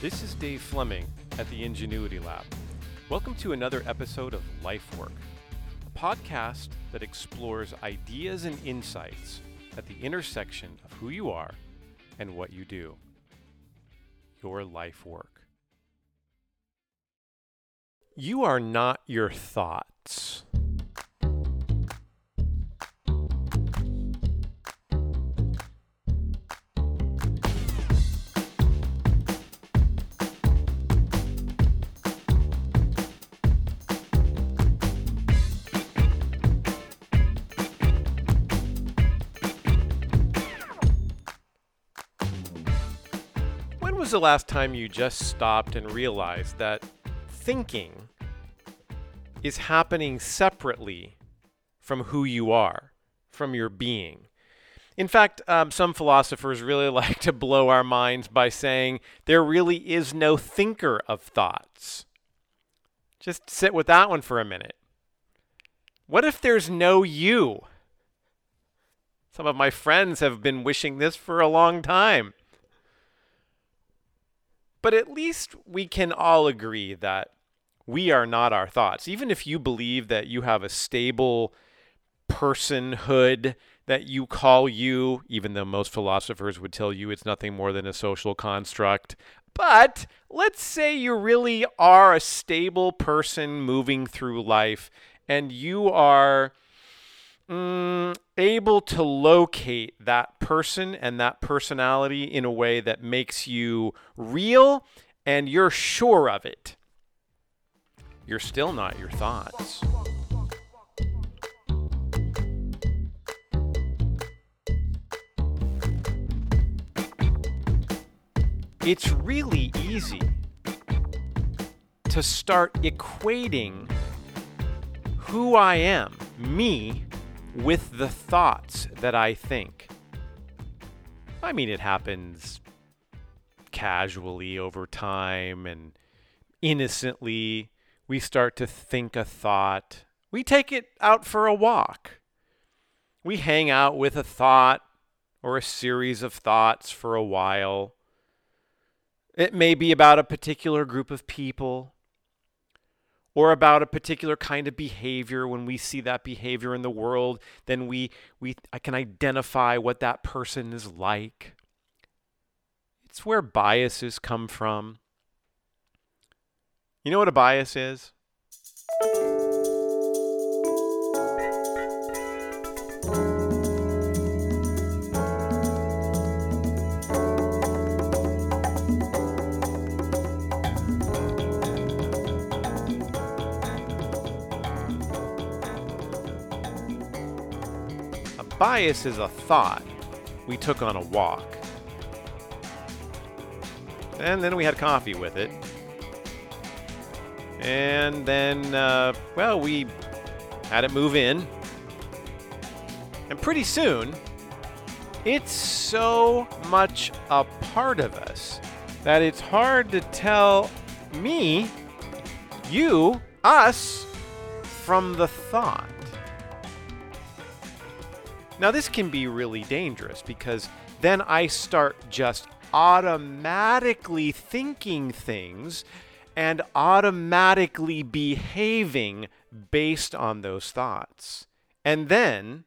This is Dave Fleming at the Ingenuity Lab. Welcome to another episode of LifeWork, a podcast that explores ideas and insights at the intersection of who you are and what you do. Your life work. You are not your thoughts. Was the last time you just stopped and realized that thinking is happening separately from who you are, from your being? In fact, um, some philosophers really like to blow our minds by saying there really is no thinker of thoughts. Just sit with that one for a minute. What if there's no you? Some of my friends have been wishing this for a long time. But at least we can all agree that we are not our thoughts. Even if you believe that you have a stable personhood that you call you, even though most philosophers would tell you it's nothing more than a social construct. But let's say you really are a stable person moving through life and you are mm, able to locate that person and that personality in a way that makes you real and you're sure of it. You're still not your thoughts. It's really easy to start equating who I am, me, with the thoughts that I think. I mean, it happens casually over time and innocently. We start to think a thought. We take it out for a walk. We hang out with a thought or a series of thoughts for a while. It may be about a particular group of people or about a particular kind of behavior when we see that behavior in the world then we we I can identify what that person is like. It's where biases come from. You know what a bias is bias is a thought we took on a walk. And then we had coffee with it. And then, uh, well, we had it move in. And pretty soon, it's so much a part of us that it's hard to tell me, you, us, from the thought. Now, this can be really dangerous because then I start just automatically thinking things and automatically behaving based on those thoughts. And then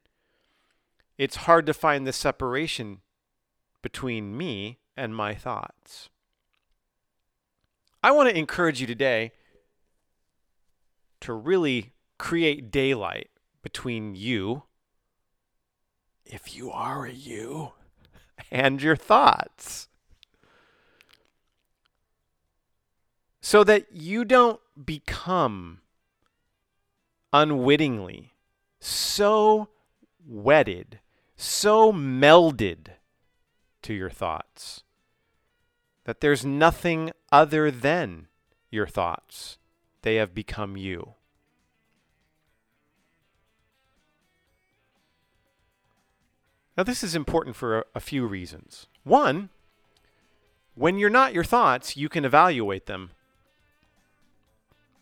it's hard to find the separation between me and my thoughts. I want to encourage you today to really create daylight between you if you are a you, and your thoughts. So that you don't become unwittingly so wedded, so melded to your thoughts that there's nothing other than your thoughts. They have become you. Now, this is important for a, a, few reasons. One, when you're not your thoughts, you can evaluate them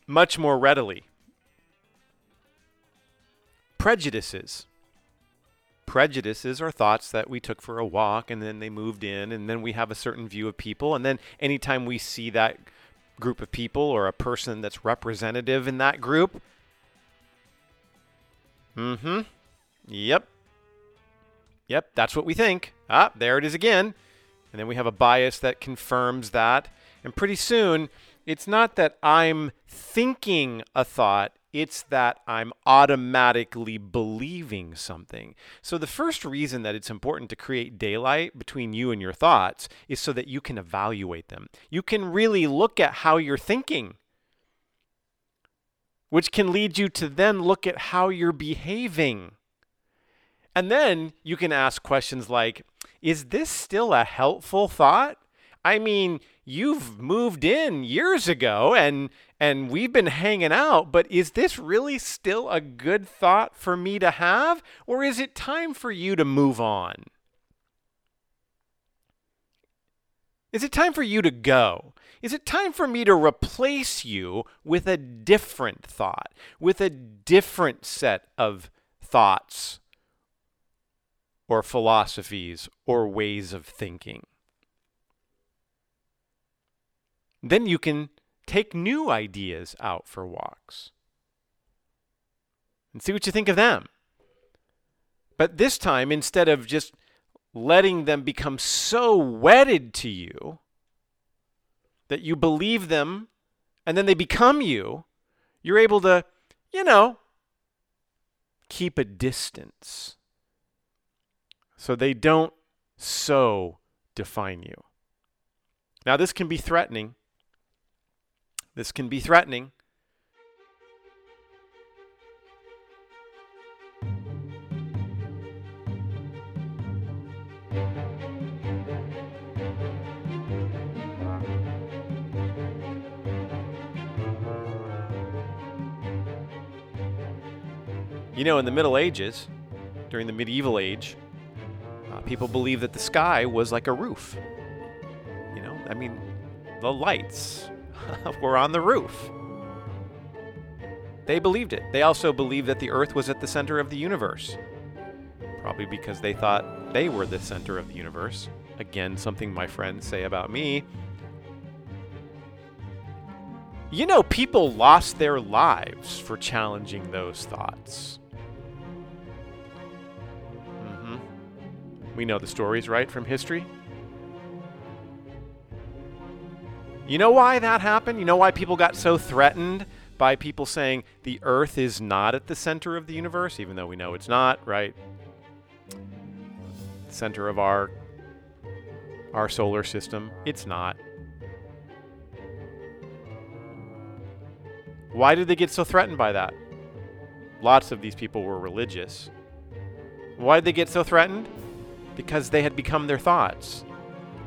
much more readily. Prejudices, prejudices are thoughts that we took for a walk and then they moved in, and then we have a certain view of people. And then anytime we see that group of people or a person that's representative in that group, mm hmm, yep, yep, that's what we think. Ah, there it is again. And then we have a bias that confirms that. And pretty soon, it's not that I'm thinking a thought, it's that I'm automatically believing something. So, the first reason that it's important to create daylight between you and your thoughts is so that you can evaluate them. You can really look at how you're thinking, which can lead you to then look at how you're behaving. And then you can ask questions like Is this still a helpful thought? I mean, you've moved in years ago and and we've been hanging out, but is this really still a good thought for me to have or is it time for you to move on? Is it time for you to go? Is it time for me to replace you with a different thought, with a different set of thoughts or philosophies or ways of thinking? Then you can take new ideas out for walks and see what you think of them. But this time, instead of just letting them become so wedded to you that you believe them and then they become you, you're able to, you know, keep a distance so they don't so define you. Now, this can be threatening this can be threatening. You know, in the Middle Ages, during the medieval age, people believed that the sky was like a roof. You know, I mean, the lights, were on the roof. They believed it. They also believed that the earth was at the center of the universe. Probably because they thought they were the center of the universe. Again, something my friends say about me. You know, people lost their lives for challenging those thoughts. We know the stories, right, from history? You know why that happened? You know why people got so threatened by people saying the Earth is not at the center of the universe, even though we know it's not, right? Center of our our solar system. It's not. Why did they get so threatened by that? Lots of these people were religious. Why did they get so threatened? Because they had become their thoughts.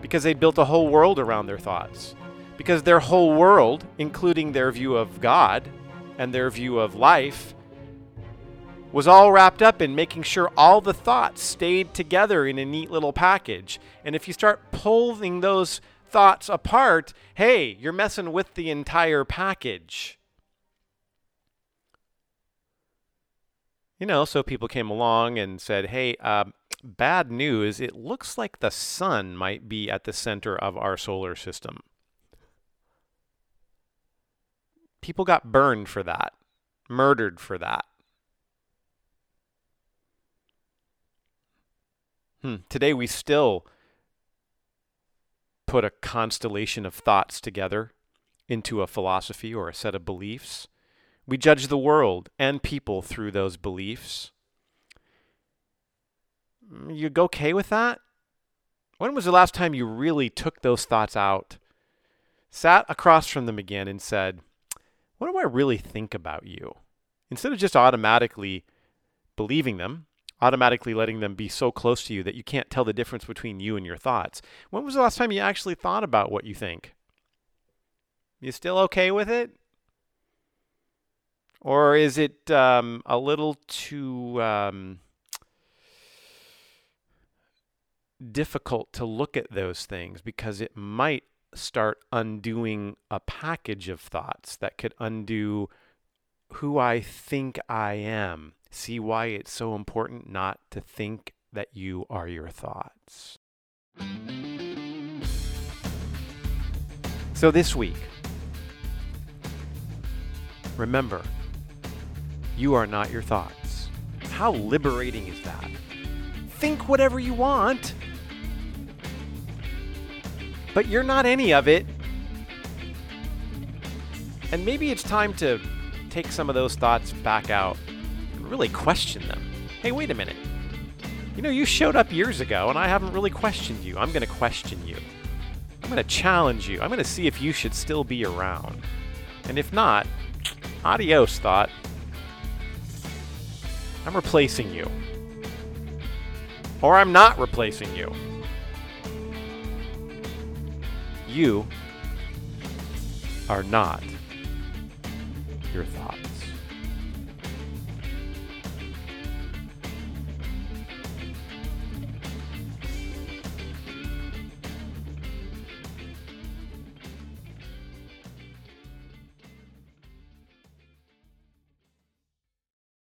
Because they'd built a whole world around their thoughts because their whole world, including their view of God and their view of life, was all wrapped up in making sure all the thoughts stayed together in a neat little package. And if you start pulling those thoughts apart, hey, you're messing with the entire package. You know, so people came along and said, hey, uh, bad news. It looks like the sun might be at the center of our solar system. People got burned for that, murdered for that. Hmm. Today we still put a constellation of thoughts together into a philosophy or a set of beliefs. We judge the world and people through those beliefs. Mm, you okay with that? When was the last time you really took those thoughts out, sat across from them again, and said, what do I really think about you? Instead of just automatically believing them, automatically letting them be so close to you that you can't tell the difference between you and your thoughts. When was the last time you actually thought about what you think? You still okay with it? Or is it um, a little too um, difficult to look at those things because it might start undoing a package of thoughts that could undo who I think I am. See why it's so important not to think that you are your thoughts. So this week, remember, you are not your thoughts. How liberating is that? Think whatever you want, but you're not any of it. And maybe it's time to take some of those thoughts back out and really question them. Hey, wait a minute. You know, you showed up years ago and I haven't really questioned you. I'm going to question you. I'm going to challenge you. I'm going to see if you should still be around. And if not, adios, thought. I'm replacing you. Or I'm not replacing you. You are not your thoughts.